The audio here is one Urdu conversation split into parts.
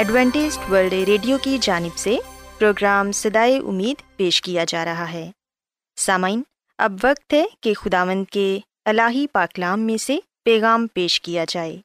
Adventist world radio کی جانب سے پروگرام سدائے امید پیش کیا جا رہا ہے۔ سامعین، اب وقت ہے کہ خداوند کے الہی پاکلام میں سے پیغام پیش کیا جائے۔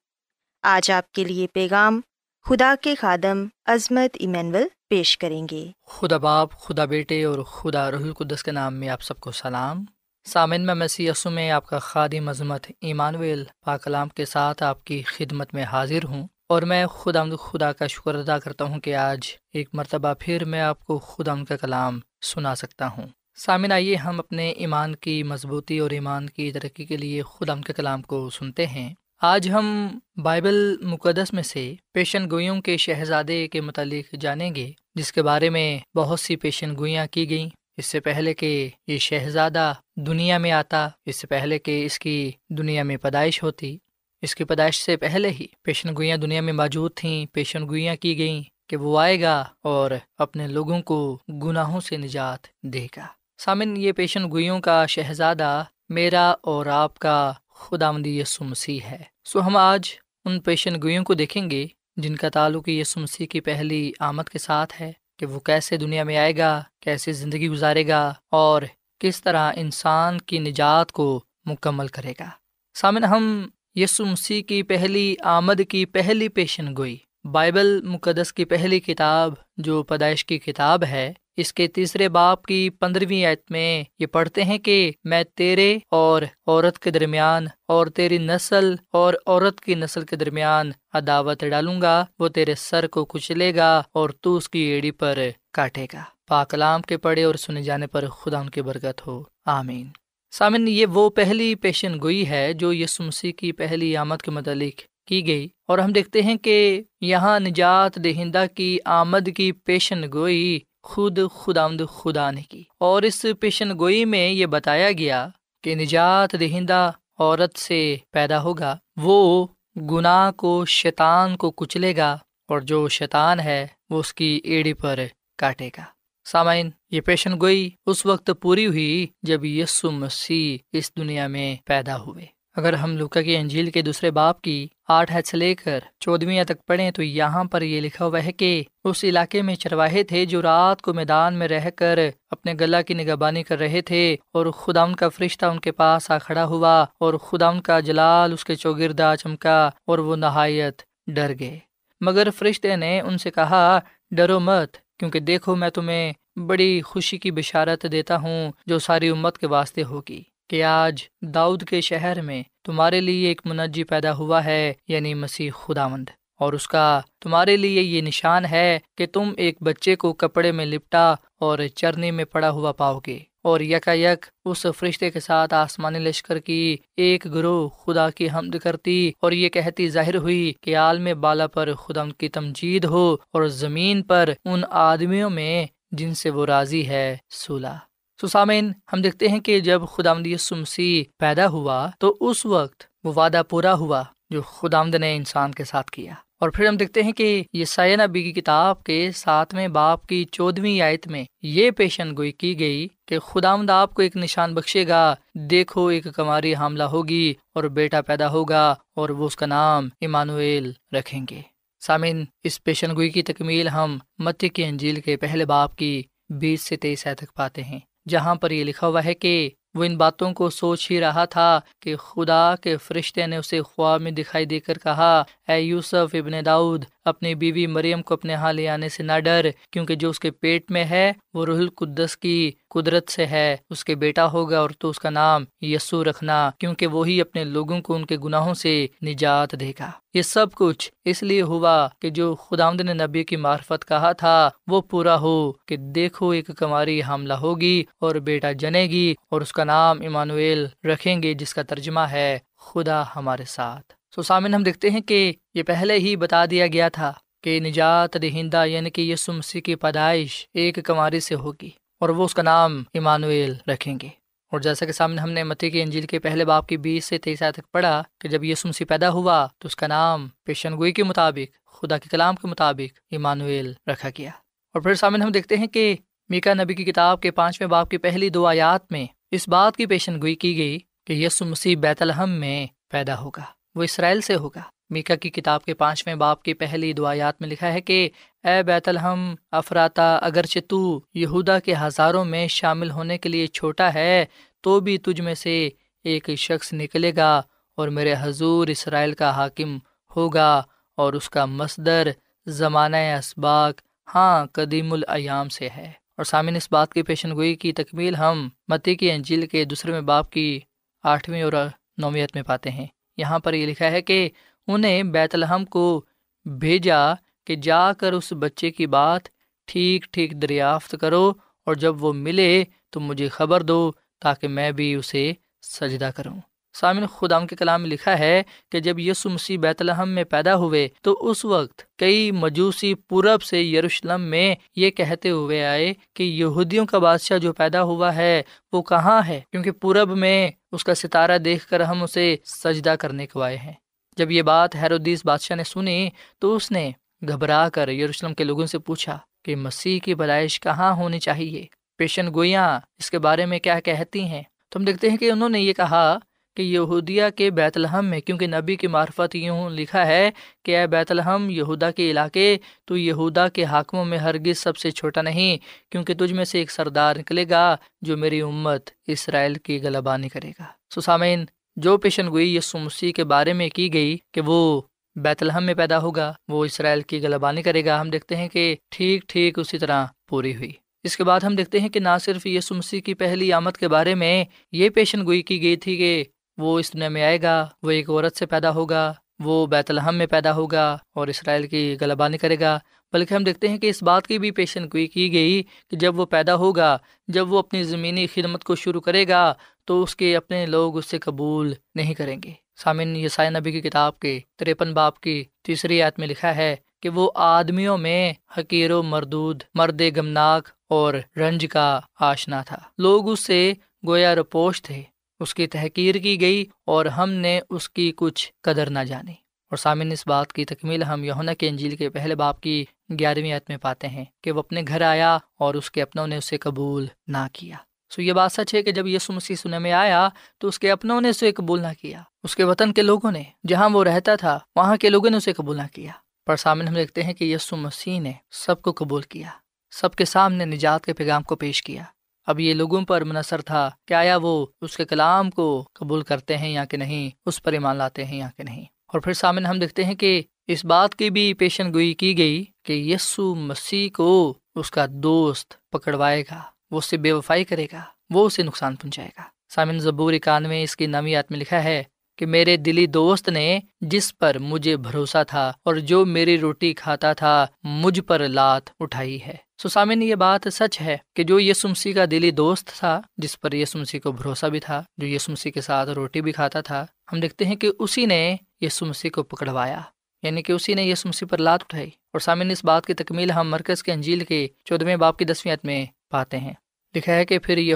آج آپ کے لیے پیغام خدا کے خادم عظمت ایمینول پیش کریں گے۔ خدا باپ، خدا بیٹے اور خدا رح القدس کے نام میں آپ سب کو سلام۔ سامن میں مسی میں آپ کا خادم عظمت ایمانویل پاکلام کے ساتھ آپ کی خدمت میں حاضر ہوں۔ اور میں خدا خدا کا شکر ادا کرتا ہوں کہ آج ایک مرتبہ پھر میں آپ کو خدا کا کلام سنا سکتا ہوں۔ سامن آئیے ہم اپنے ایمان کی مضبوطی اور ایمان کی ترقی کے لیے خدا کے کلام کو سنتے ہیں۔ آج ہم بائبل مقدس میں سے پیشن گوئیوں کے شہزادے کے متعلق جانیں گے، جس کے بارے میں بہت سی پیشن گوئیاں کی گئیں۔ اس سے پہلے کہ یہ شہزادہ دنیا میں آتا، اس سے پہلے کہ اس کی دنیا میں پیدائش ہوتی اس کی پیدائش سے پہلے ہی پیشن گوئیاں دنیا میں موجود تھیں۔ پیشن گوئیاں کی گئیں کہ وہ آئے گا اور اپنے لوگوں کو گناہوں سے نجات دے گا۔ سامن، یہ پیشن گوئیوں کا شہزادہ میرا اور آپ کا خدا مدی مسیح ہے۔ سو ہم آج ان پیشن گوئیوں کو دیکھیں گے جن کا تعلق یسو مسیح کی پہلی آمد کے ساتھ ہے کہ وہ کیسے دنیا میں آئے گا، کیسے زندگی گزارے گا اور کس طرح انسان کی نجات کو مکمل کرے گا۔ سامن، ہم یسو مسیح کی پہلی، آمد کی پہلی پیشن گوئی۔ بائبل مقدس کی پہلی کتاب جو پیدائش کی کتاب ہے، اس کے تیسرے باپ کی پندرہویں آیت میں یہ پڑھتے ہیں کہ میں تیرے اور عورت کے درمیان اور تیری نسل اور عورت کی نسل کے درمیان عداوت ڈالوں گا، وہ تیرے سر کو کچلے گا اور تو اس کی ایڑی پر کاٹے گا۔ پاکلام کے پڑھے اور سنے جانے پر خدا ان کی برکت ہو۔ آمین۔ سامن، یہ وہ پہلی پیشن گوئی ہے جو یسو مسیح کی پہلی آمد کے متعلق کی گئی۔ اور ہم دیکھتے ہیں کہ یہاں نجات دہندہ کی آمد کی پیشن گوئی خود خدا خدا نے کی۔ اور اس پیشن گوئی میں یہ بتایا گیا کہ نجات دہندہ عورت سے پیدا ہوگا۔ وہ گناہ کو، شیطان کو کچلے گا اور جو شیطان ہے، وہ اس کی ایڑی پر کاٹے گا۔ سامعین، یہ پیشن گوئی اس وقت پوری ہوئی جب یسو مسیح اس دنیا میں پیدا ہوئے۔ اگر ہم لوکا کی انجیل کے دوسرے باپ کی آٹھ حد سے لے کر چودویں تک پڑھیں تو یہاں پر یہ لکھا ہوا ہے کہ اس علاقے میں چرواہے تھے جو رات کو میدان میں رہ کر اپنے گلا کی نگہبانی کر رہے تھے اور خدا ان کا فرشتہ ان کے پاس آ کھڑا ہوا اور خدا ان کا جلال، اس کے چوگردا چمکا اور وہ نہایت ڈر گئے۔ مگر فرشتے نے ان سے کہا، ڈرو مت۔ کیونکہ دیکھو میں تمہیں بڑی خوشی کی بشارت دیتا ہوں جو ساری امت کے واسطے ہوگی کہ آج داؤد کے شہر میں تمہارے لیے ایک منجی پیدا ہوا ہے یعنی مسیح خدا مند اور اس کا تمہارے لیے یہ نشان ہے کہ تم ایک بچے کو کپڑے میں لپٹا اور چرنی میں پڑا ہوا پاؤ گے۔ اور یکا یک اس فرشتے کے ساتھ آسمانی لشکر کی ایک گروہ خدا کی حمد کرتی اور یہ کہتی ظاہر ہوئی کہ عالم بالا پر خدا کی تمجید ہو اور زمین پر ان آدمیوں میں جن سے وہ راضی ہے سولہ سسامین ہم دیکھتے ہیں کہ جب خدا مسیح پیدا ہوا تو اس وقت وہ وعدہ پورا ہوا جو خدا نے انسان کے ساتھ کیا۔ اور پھر ہم دیکھتے ہیں کہ یہ سائن نبی کی کتاب کے ساتویں باپ کی چودویں آیت میں یہ پیشن گوئی کی گئی کہ خدا آپ کو ایک نشان بخشے گا، دیکھو ایک کماری حاملہ ہوگی اور بیٹا پیدا ہوگا اور وہ اس کا نام ایمانویل رکھیں گے۔ سامن اس پیشن گوئی کی تکمیل ہم متی کی انجیل کے پہلے باپ کی بیس سے تیئیس تک پاتے ہیں، جہاں پر یہ لکھا ہوا ہے کہ وہ ان باتوں کو سوچ ہی رہا تھا کہ خدا کے فرشتے نے اسے خواب میں دکھائی دے کر کہا، اے یوسف ابن داؤد اپنی بیوی مریم کو اپنے ہاں لے آنے سے نہ ڈر، کیونکہ جو اس کے پیٹ میں ہے، وہ روح القدس کی قدرت سے ہے۔ اس کے بیٹا ہوگا اور تو اس کا نام یسو رکھنا، کیونکہ وہی اپنے لوگوں کو ان کے گناہوں سے نجات دے گا۔ یہ سب کچھ اس لیے ہوا کہ جو خدا نے نبی کی معرفت کہا تھا، وہ پورا ہو کہ دیکھو ایک کماری حاملہ ہوگی اور بیٹا جنے گی اور اس کا نام ایمانویل رکھیں گے، جس کا ترجمہ ہے خدا ہمارے ساتھ۔ سو سامن، ہم دیکھتے ہیں کہ یہ پہلے ہی بتا دیا گیا تھا کہ نجات دہندہ یعنی کہ یسو مسیح کی پیدائش ایک کماری سے ہوگی اور وہ اس کا نام ایمانویل رکھیں گے۔ اور جیسا کہ سامنے ہم نے متی کی انجیل کے پہلے باپ کی بیس سے تیس تک پڑھا کہ جب یسو مسیح پیدا ہوا تو اس کا نام پیشن گوئی کے مطابق، خدا کے کلام کے مطابق ایمانویل رکھا گیا۔ اور پھر سامنے ہم دیکھتے ہیں کہ میکا نبی کی کتاب کے پانچویں باپ کی پہلی دو آیات میں اس بات کی پیشن گوئی کی گئی کہ یسو مسیح بیت الحم میں پیدا ہوگا۔ وہ اسرائیل سے ہوگا۔ میکا کی کتاب کے پانچویں باپ کی پہلی دعایات میں لکھا ہے کہ، اے بیت الحم افراتا اگرچہ تو یہودا کے ہزاروں میں شامل ہونے کے لیے چھوٹا ہے، تو بھی تجھ میں سے ایک شخص نکلے گا اور میرے حضور اسرائیل کا حاکم ہوگا اور اس کا مصدر زمانہ اسباق ہاں قدیم الایام سے ہے۔ اور سامن اس بات کی پیشن گوئی کی تکمیل ہم متی کی انجیل کے دوسرے میں باپ کی آٹھویں اور نومیت میں پاتے ہیں۔ یہاں پر یہ لکھا ہے کہ انہیں بیت الحم کو بھیجا کہ جا کر اس بچے کی بات ٹھیک ٹھیک دریافت کرو اور جب وہ ملے تو مجھے خبر دو تاکہ میں بھی اسے سجدہ کروں۔ سامن خدا کے کلام میں لکھا ہے کہ جب یسو مسیح بیت الحم میں پیدا ہوئے تو اس وقت کئی مجوسی پورب سے یروشلم میں یہ کہتے ہوئے آئے کہ یہودیوں کا بادشاہ جو پیدا ہوا ہے وہ کہاں ہے؟ کیونکہ پورب میں اس کا ستارہ دیکھ کر ہم اسے سجدہ کرنے کو آئے ہیں۔ جب یہ بات ہیرودیس بادشاہ نے سنی تو اس نے گھبرا کر یروشلم کے لوگوں سے پوچھا کہ مسیح کی بلائش کہاں ہونی چاہیے؟ پیشن گوئیاں اس کے بارے میں کیا کہتی ہیں؟ تو ہم دیکھتے ہیں کہ انہوں نے یہ کہا کہ یہودیا کے بیت الحم میں، کیونکہ نبی کی معرفت یوں لکھا ہے کہ اے بیت الحم یہودا کے علاقے، تو یہودا کے حاکموں میں ہرگز سب سے چھوٹا نہیں، کیونکہ تجھ میں سے ایک سردار نکلے گا جو میری امت اسرائیل کی غلبانی کرے گا۔ سسامین جو پیشن گوئی یسو مسیح کے بارے میں کی گئی کہ وہ بیت الحم میں پیدا ہوگا، وہ اسرائیل کی غلبانی کرے گا، ہم دیکھتے ہیں کہ ٹھیک ٹھیک اسی طرح پوری ہوئی۔ اس کے بعد ہم دیکھتے ہیں کہ نہ صرف یسو مسیح کی پہلی آمد کے بارے میں یہ پیشن گوئی کی گئی تھی کہ وہ اس دنیا میں آئے گا، وہ ایک عورت سے پیدا ہوگا، وہ بیت الحم میں پیدا ہوگا اور اسرائیل کی غلبانی کرے گا۔ بلکہ ہم دیکھتے ہیں کہ اس بات کی بھی پیشن گوئی کی گئی کہ جب وہ پیدا ہوگا، جب وہ اپنی زمینی خدمت کو شروع کرے گا، تو اس کے اپنے لوگ اس سے قبول نہیں کریں گے۔ سامن یسائے نبی کی کتاب کے تریپن باپ کی تیسری آیت میں لکھا ہے کہ وہ آدمیوں میں حقیر و مردود، مرد گمناک اور رنج کا آشنا تھا۔ لوگ اس سے گویا رپوش تھے۔ اس کی تحقیر کی گئی اور ہم نے اس کی کچھ قدر نہ جانی۔ اور سامن اس بات کی تکمیل ہم یونا کے انجیل کے پہلے باپ کی گیارہویں عت میں پاتے ہیں کہ وہ اپنے گھر آیا اور اس کے اپنوں نے اسے قبول نہ کیا۔ سو یہ بات سچ ہے کہ جب یسو مسیح سنے میں آیا تو اس کے اپنوں نے اسے قبول نہ کیا۔ اس کے وطن کے لوگوں نے، جہاں وہ رہتا تھا، وہاں کے لوگوں نے اسے قبول نہ کیا۔ پر سامنے ہم دیکھتے ہیں کہ یسو مسیح نے سب کو قبول کیا، سب کے سامنے نجات کے پیغام کو پیش کیا۔ اب یہ لوگوں پر منحصر تھا کہ آیا وہ اس کے کلام کو قبول کرتے ہیں یا کہ نہیں، اس پر ایمان لاتے ہیں یا کہ نہیں۔ اور پھر سامنے ہم دیکھتے ہیں کہ اس بات کی بھی پیشن گوئی کی گئی کہ یسو مسیح کو اس کا دوست پکڑوائے گا، وہ اسے بے وفائی کرے گا، وہ اسے نقصان پہنچائے گا۔ سامن زبور اکانوے اس کی نویات میں لکھا ہے کہ میرے دلی دوست نے جس پر مجھے بھروسہ تھا اور جو میری روٹی کھاتا تھا مجھ پر لات اٹھائی ہے۔ سسامن یہ بات سچ ہے کہ جو یسمسی کا دلی دوست تھا، جس پر یسمسی کو بھروسہ بھی تھا، جو یسمسی کے ساتھ روٹی بھی کھاتا تھا، ہم دیکھتے ہیں کہ اسی نے یسمسی کو پکڑوایا۔ یعنی کہ اسی نے یسمسی پر لات اٹھائی۔ اور سامن اس بات کی تکمیل ہم مرکز کے انجیل کے چودہویں باپ کی دسویں میں پاتے ہیں۔ لکھا ہے کہ پھر یہ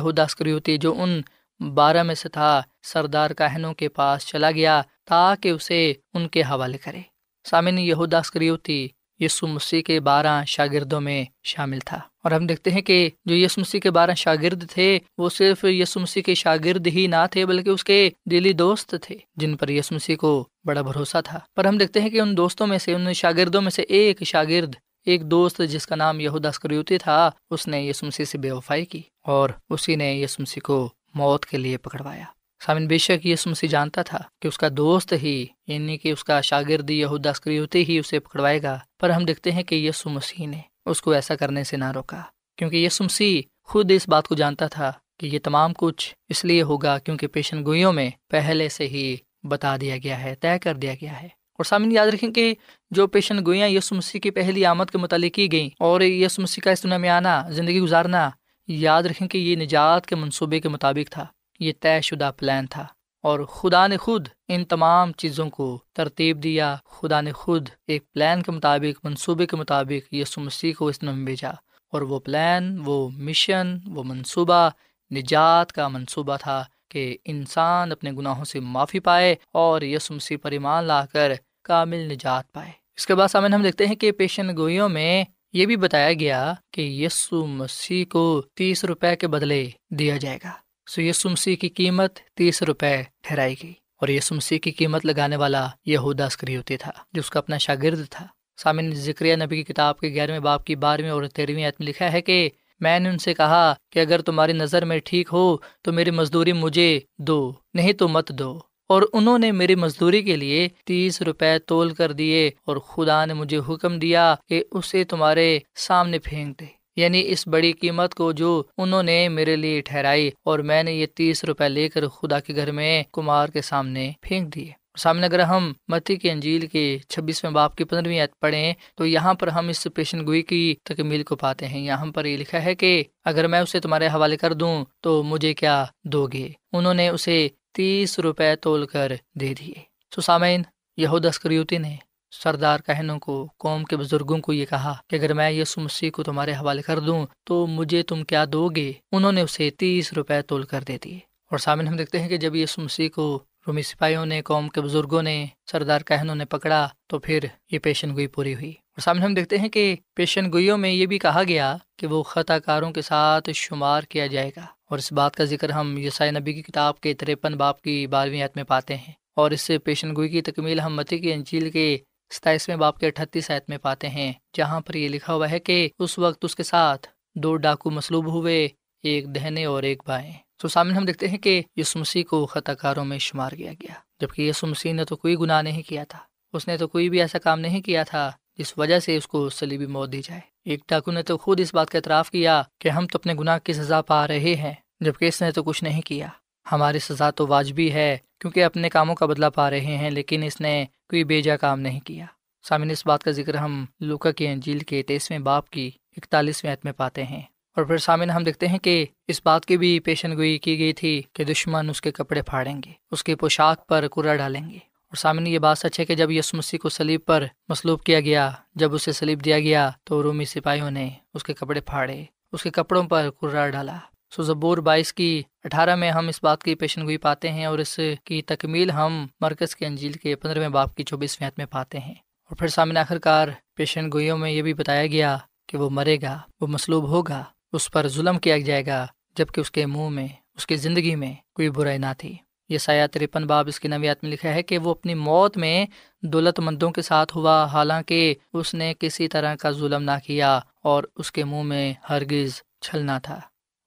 جو ان بارہ میں سے تھا، سردار کاہنوں کے پاس چلا گیا تاکہ اسے ان کے حوالے کرے۔ سامن یہودا کریوتی یسو مسیح کے بارہ شاگردوں میں شامل تھا۔ اور ہم دیکھتے ہیں کہ جو یسو مسیح کے بارہ شاگرد تھے، وہ صرف یسو مسیح کے شاگرد ہی نہ تھے، بلکہ اس کے دلی دوست تھے، جن پر یسو مسیح کو بڑا بھروسہ تھا۔ پر ہم دیکھتے ہیں کہ ان دوستوں میں سے، ان شاگردوں میں سے ایک شاگرد، ایک دوست جس کا نام یہودا کریوتی تھا، اس نے یسو مسیح سے بے وفائی کی اور اسی نے یسو مسیح کو موت کے لیے پکڑوایا۔ سامن بے شک یہ سمسی جانتا تھا کہ اس کا دوست ہی یعنی کہ اس کا شاگرد یہودا ہوتے ہی اسے پکڑوائے گا، پر ہم دیکھتے ہیں کہ یسو مسیح نے اس کو ایسا کرنے سے نہ روکا۔ کیونکہ یسو مسیح خود اس بات کو جانتا تھا کہ یہ تمام کچھ اس لیے ہوگا کیونکہ پیشن گوئیوں میں پہلے سے ہی بتا دیا گیا ہے، طے کر دیا گیا ہے۔ اور سامن یاد رکھیں کہ جو پیشن گوئیاں یسو مسیح کی پہلی آمد کے متعلق کی گئیں اور یسو مسیح کا اس دنیا میں آنا، زندگی گزارنا یاد رکھیں کہ یہ نجات کے منصوبے کے مطابق تھا، یہ طے شدہ پلان تھا اور خدا نے خود ان تمام چیزوں کو ترتیب دیا۔ خدا نے خود ایک پلان کے مطابق، منصوبے کے مطابق یسو مسیح کو اس میں بھیجا اور وہ پلان، وہ مشن، وہ منصوبہ نجات کا منصوبہ تھا کہ انسان اپنے گناہوں سے معافی پائے اور یسو مسیح پر ایمان لا کر کامل نجات پائے۔ اس کے بعد سامنے ہم دیکھتے ہیں کہ پیشن گوئیوں میں یہ بھی بتایا گیا کہ یسو مسیح کو تیس روپے کے بدلے دیا جائے گا۔ سو یسو مسیح کی قیمت تیس روپے ٹھہرائی گئی اور یسو مسیح کی قیمت لگانے والا یہ ہوتی تھا، جو اس کا اپنا شاگرد تھا۔ سامن ذکر نبی کی کتاب کے گیارہویں باپ کی بارہویں اور تیرہویں میں لکھا ہے کہ میں نے ان سے کہا کہ اگر تمہاری نظر میں ٹھیک ہو تو میری مزدوری مجھے دو، نہیں تو مت دو۔ اور انہوں نے میری مزدوری کے لیے تیس روپے تول کر دیے اور خدا نے مجھے حکم دیا کہ اسے تمہارے سامنے پھینک دے۔ یعنی اس بڑی قیمت کو جو انہوں نے میرے لیے ٹھہرائی اور میں نے یہ تیس روپے لے کر خدا کے گھر میں کمار کے سامنے پھینک دیے۔ سامنے اگر ہم متی کے انجیل کے چھبیسویں باپ کی پندرہویں عید پڑھیں تو یہاں پر ہم اس پیشن گوئی کی تکمیل کو پاتے ہیں۔ یہاں پر یہ لکھا ہے کہ اگر میں اسے تمہارے حوالے کر دوں تو مجھے کیا دو گے؟ انہوں نے اسے تیس روپے تول کر دے دیے۔ سسامین، یہود اسکریوتی نے سردار کہنوں کو، قوم کے بزرگوں کو یہ کہا کہ اگر میں یسو مسیح کو تمہارے حوالے کر دوں تو مجھے تم کیا دو گے؟ انہوں نے اسے تیس روپے تول کر دے دیے۔ اور سامن ہم دیکھتے ہیں کہ جب یسو مسیح کو رومی سپاہیوں نے، قوم کے بزرگوں نے سردار کہنوں نے پکڑا تو پھر یہ پیشن گوئی پوری ہوئی۔ اور سامنے ہم دیکھتے ہیں کہ پیشن گوئیوں میں یہ بھی کہا گیا کہ وہ خطا کاروں کے ساتھ شمار کیا جائے گا۔ اور اس بات کا ذکر ہم یسائی نبی کی کتاب کے تریپن باپ کی بارہویں عید میں پاتے ہیں اور اس سے پیشن گوئی کی تکمیل ہم متی کی انجیل کے ستائیسویں باپ کے اٹھتیس عید میں پاتے ہیں، جہاں پر یہ لکھا ہوا ہے کہ اس وقت اس کے ساتھ دو ڈاکو مصلوب ہوئے، ایک دہنے اور ایک بائیں۔ تو سامنے ہم دیکھتے ہیں کہ یس مسیح کو خطا کاروں میں شمار کیا گیا، جبکہ یسو مسیح نے تو کوئی گناہ نہیں کیا تھا۔ اس نے تو کوئی بھی ایسا کام نہیں کیا تھا جس وجہ سے اس کو سلیبی موت دی جائے۔ ایک ڈاکو نے تو خود اس بات کا اعتراف کیا کہ ہم تو اپنے گناہ کی سزا پا رہے ہیں، جبکہ اس نے تو کچھ نہیں کیا۔ ہماری سزا تو واجبی ہے، کیونکہ اپنے کاموں کا بدلہ پا رہے ہیں، لیکن اس نے کوئی بیجا کام نہیں کیا۔ سامن اس بات کا ذکر ہم لوکا کے انجیل کے تیسویں باپ کی اکتالیسویں عت میں پاتے ہیں۔ اور پھر سامن ہم دیکھتے ہیں کہ اس بات کی بھی پیشن گوئی کی گئی تھی کہ دشمن اس کے کپڑے پھاڑیں گے، اس کے پوشاک پر کورا ڈالیں گے۔ اور سامن یہ بات سچ ہے کہ جب یس مسیح کو سلیب پر مسلوب کیا گیا، جب اسے سلیب دیا گیا تو رومی سپاہیوں نے اس کے کپڑے پھاڑے، اس کے کپڑوں پر کرا ڈالا۔ سو زبور بائیس کی اٹھارہ میں ہم اس بات کی پیشن گوئی پاتے ہیں اور اس کی تکمیل ہم مرکز کے انجیل کے پندرہویں باپ کی چوبیسویں میں پاتے ہیں۔ اور پھر سامنے آخر کار پیشن گوئیوں میں یہ بھی بتایا گیا کہ وہ مرے گا، وہ مصلوب ہوگا، اس پر ظلم کیا جائے گا جبکہ اس کے منہ میں، اس کی زندگی میں کوئی برائی نہ تھی۔ یہ سایہ ترپن باب اس کی نویات میں لکھا ہے کہ وہ اپنی موت میں دولت مندوں کے ساتھ ہوا، حالانکہ اس نے کسی طرح کا ظلم نہ کیا اور اس کے منہ میں ہرگز چھلنا تھا۔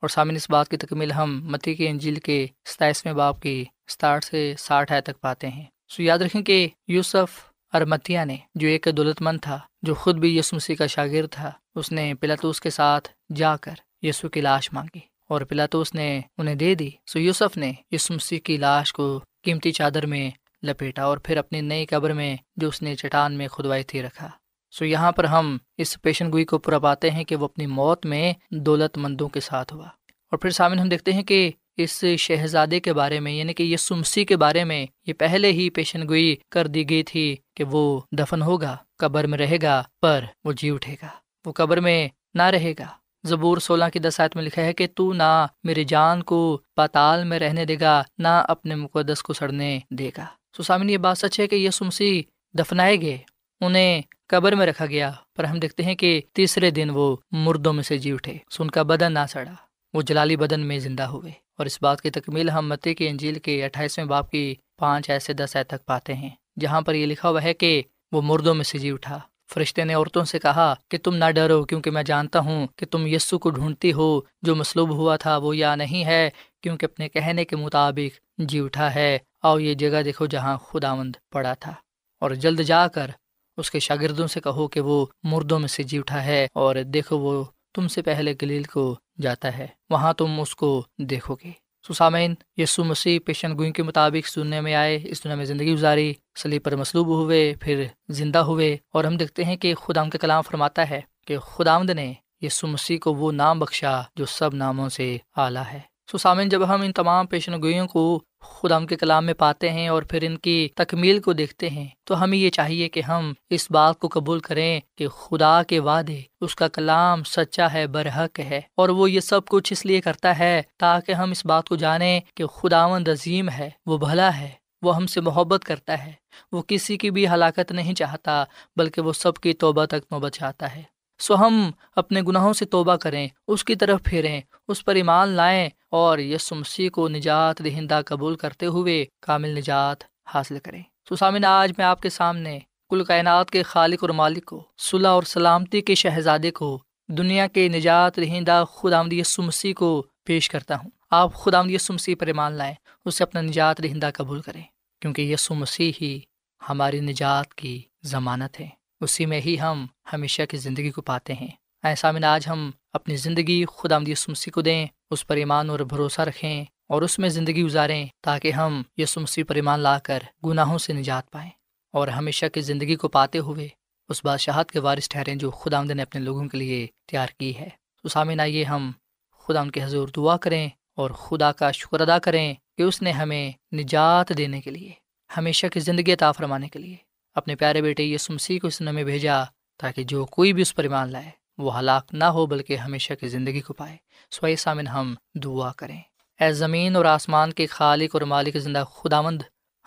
اور سامن اس بات کی تکمیل ہم متی کے انجیل کے ستائیسویں باپ کی ستاٹھ سے ساٹھ آئے تک پاتے ہیں۔ سو یاد رکھیں کہ یوسف ارمتیا نے جو ایک دولت مند تھا، جو خود بھی یسو مسیح کا شاگرد تھا، اس نے پلاتوس کے ساتھ جا کر یسو کی لاش مانگی۔ اور پلاتوس نے انہیں دے دی۔ سو یوسف نے یسو مسیح کی لاش کو قیمتی چادر میں لپیٹا اور پھر اپنی نئی قبر میں جو اس نے چٹان میں کھدوائی تھی رکھا۔ سو یہاں پر ہم اس پیشن گوئی کو پورا پاتے ہیں کہ وہ اپنی موت میں دولت مندوں کے ساتھ ہوا۔ اور پھر سامنے ہم دیکھتے ہیں کہ اس شہزادے کے بارے میں یعنی کہ یہ سمسی کے بارے میں، یہ پہلے ہی پیشن گوئی کر دی گئی تھی کہ وہ دفن ہوگا، قبر میں رہے گا، پر وہ جی اٹھے گا۔ وہ قبر میں نہ رہے گا۔ زبور سولہ کی دسات میں لکھا ہے کہ تو نہ میری جان کو پاتال میں رہنے دے گا، نہ اپنے مقدس کو سڑنے دے گا۔ سسامن یہ بات سچ ہے کہ یہ سمسی دفنائے گئے، انہیں قبر میں رکھا گیا۔ پر ہم دیکھتے ہیں کہ تیسرے دن وہ مردوں میں سے جی اٹھے، سو ان کا بدن نہ سڑا، وہ جلالی بدن میں زندہ ہوئے۔ اور اس بات کی تکمیل ہم متی کے انجیل کے اٹھائیسویں باپ کی پانچ ایسے دس ایت تک پاتے ہیں، جہاں پر یہ لکھا ہوا ہے کہ وہ مردوں میں سے جی اٹھا۔ فرشتے نے عورتوں سے کہا کہ تم نہ ڈرو کیونکہ میں جانتا ہوں کہ تم یسو کو ڈھونڈتی ہو، جو مصلوب ہوا تھا وہ یا نہیں ہے، کیونکہ اپنے کہنے کے مطابق جی اٹھا ہے۔ آؤ یہ جگہ دیکھو جہاں خدا مند پڑا تھا۔ اور جلد جا کر اس کے شاگردوں سے کہو کہ وہ مردوں میں سے جی اٹھا ہے اور دیکھو وہ تم سے پہلے گلیل کو جاتا ہے۔ وہاں تم اس کو دیکھو گے۔ سسامین یسو مسیح پیشن گوئی کے مطابق سننے میں آئے، اس دنیا میں زندگی گزاری سلی پر مصلوب ہوئے، پھر زندہ ہوئے، اور ہم دیکھتے ہیں کہ خدا کے کلام فرماتا ہے کہ خدامد نے یسو مسیح کو وہ نام بخشا جو سب ناموں سے اعلیٰ ہے۔ سسامین، جب ہم ان تمام پیشن گوئیوں کو خدا کے کلام میں پاتے ہیں اور پھر ان کی تکمیل کو دیکھتے ہیں، تو ہمیں یہ چاہیے کہ ہم اس بات کو قبول کریں کہ خدا کے وعدے، اس کا کلام سچا ہے، برحق ہے، اور وہ یہ سب کچھ اس لیے کرتا ہے تاکہ ہم اس بات کو جانیں کہ خداوند عظیم ہے، وہ بھلا ہے، وہ ہم سے محبت کرتا ہے، وہ کسی کی بھی ہلاکت نہیں چاہتا، بلکہ وہ سب کی توبہ تک محبت چاہتا ہے۔ سو ہم اپنے گناہوں سے توبہ کریں، اس کی طرف پھیریں، اس پر ایمان لائیں اور یس مسیح کو نجات دہندہ قبول کرتے ہوئے کامل نجات حاصل کریں۔ سو سامن آج میں آپ کے سامنے کل کائنات کے خالق اور مالک کو صلاح اور سلامتی کے شہزادے کو، دنیا کے نجات دہندہ خود آمد یسو مسیح کو پیش کرتا ہوں۔ آپ خود آمد یسو مسیح پر ایمان لائیں اسے اپنا نجات دہندہ قبول کریں، کیونکہ یسو مسیح ہی ہماری نجات کی ضمانت ہے۔ اسی میں ہی ہم ہمیشہ کی زندگی کو پاتے ہیں۔ ایسا میں آج ہم اپنی زندگی خدا آمدی سمسی کو دیں۔ اس پر ایمان اور بھروسہ رکھیں اور اس میں زندگی گزاریں تاکہ ہم یہ سمسی پر ایمان لا کر گناہوں سے نجات پائیں اور ہمیشہ کی زندگی کو پاتے ہوئے اس بادشاہت کے وارث ٹھہریں جو خدا آمد نے اپنے لوگوں کے لیے تیار کی ہے۔ تو سامن آئیے ہم خدا ان کے حضور دعا کریں اور خدا کا شکر ادا کریں کہ اس نے ہمیں نجات دینے کے لیے، ہمیشہ کی زندگی عطا فرمانے کے لیے اپنے پیارے بیٹے یہ سمسی کو اس نے میں بھیجا تاکہ جو کوئی بھی اس پر ایمان لائے۔ وہ ہلاک نہ ہو بلکہ ہمیشہ کی زندگی کو پائے۔ سوئی سامن، ہم دعا کریں۔ اے زمین اور آسمان کے خالق اور مالک زندہ خدا مند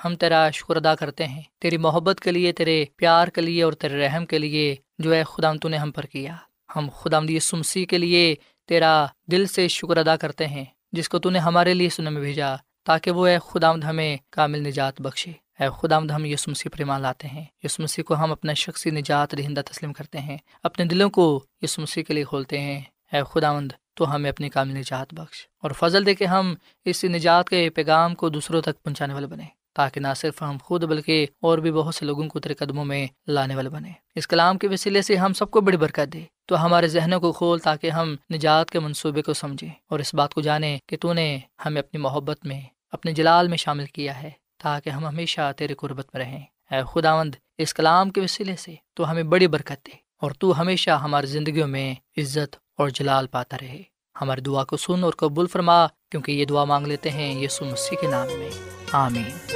ہم تیرا شکر ادا کرتے ہیں۔ تیری محبت کے لیے، تیرے پیار کے لیے اور تیرے رحم کے لیے جو ہے خدا تو نے ہم پر کیا۔ ہم خدا مدی سمسی کے لیے تیرا دل سے شکر ادا کرتے ہیں، جس کو تو نے ہمارے لیے سننے میں بھیجا، تاکہ وہ اے خدا ہمیں کامل نجات بخشے۔ اے خدا آمد ہم یس مسیح پر ایمان لاتے ہیں۔ یس مسیح کو ہم اپنا شخصی نجات رہندہ تسلیم کرتے ہیں۔ اپنے دلوں کو یس مسیح کے لیے کھولتے ہیں۔ اے خدا آمد تو ہمیں اپنی کامل نجات بخش اور فضل دے کے ہم اس نجات کے پیغام کو دوسروں تک پہنچانے والے بنے تاکہ نہ صرف ہم خود بلکہ اور بھی بہت سے لوگوں کو تیرے قدموں میں لانے والے بنے اس کلام کے وسیلے سے ہم سب کو بڑی برکت دے۔ تو ہمارے ذہنوں کو کھول تاکہ ہم نجات کے منصوبے کو سمجھیں اور اس بات کو جانیں کہ تو نے ہمیں اپنی محبت میں، اپنے جلال میں شامل کیا ہے۔ تاکہ ہم ہمیشہ تیرے قربت میں رہیں۔ اے خداوند، اس کلام کے وسیلے سے تو ہمیں بڑی برکت دے اور تو ہمیشہ ہماری زندگیوں میں عزت اور جلال پاتا رہے۔ ہماری دعا کو سن اور قبول فرما، کیونکہ یہ دعا مانگ لیتے ہیں یسو مسیح کے نام میں۔ آمین۔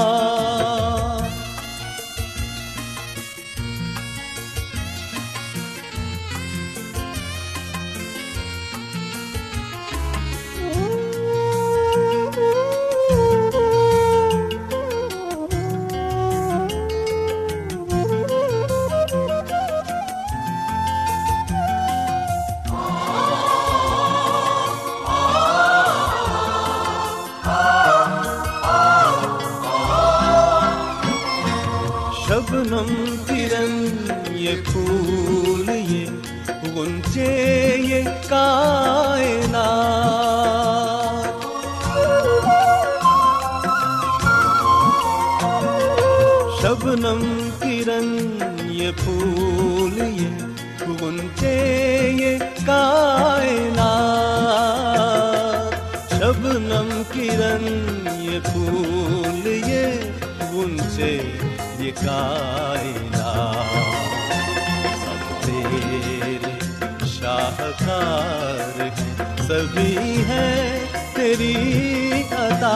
شاہکار سبھی ہے تیری عطا۔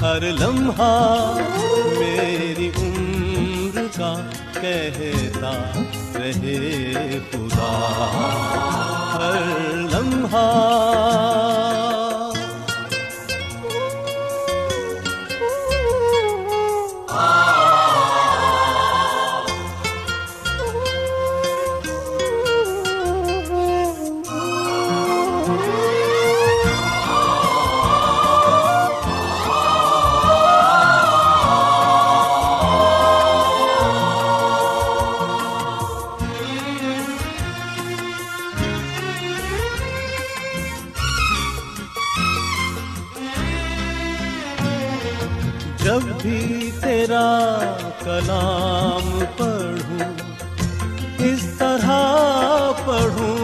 ہر لمحہ میری عمر کا کہتا رہے خدا۔ ہر لمحہ جب بھی تیرا کلام پڑھوں اس طرح پڑھوں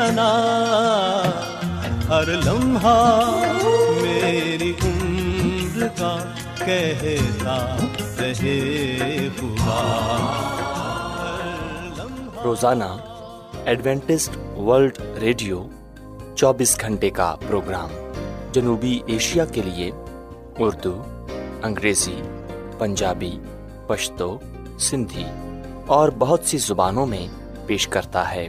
سنا ہر لمحہ میری عمر کا کہتا رہے خدا روزانہ ایڈوینٹسٹ ورلڈ ریڈیو چوبیس گھنٹے کا پروگرام جنوبی ایشیا کے لیے اردو، انگریزی، پنجابی، پشتو، سندھی اور بہت سی زبانوں میں پیش کرتا ہے۔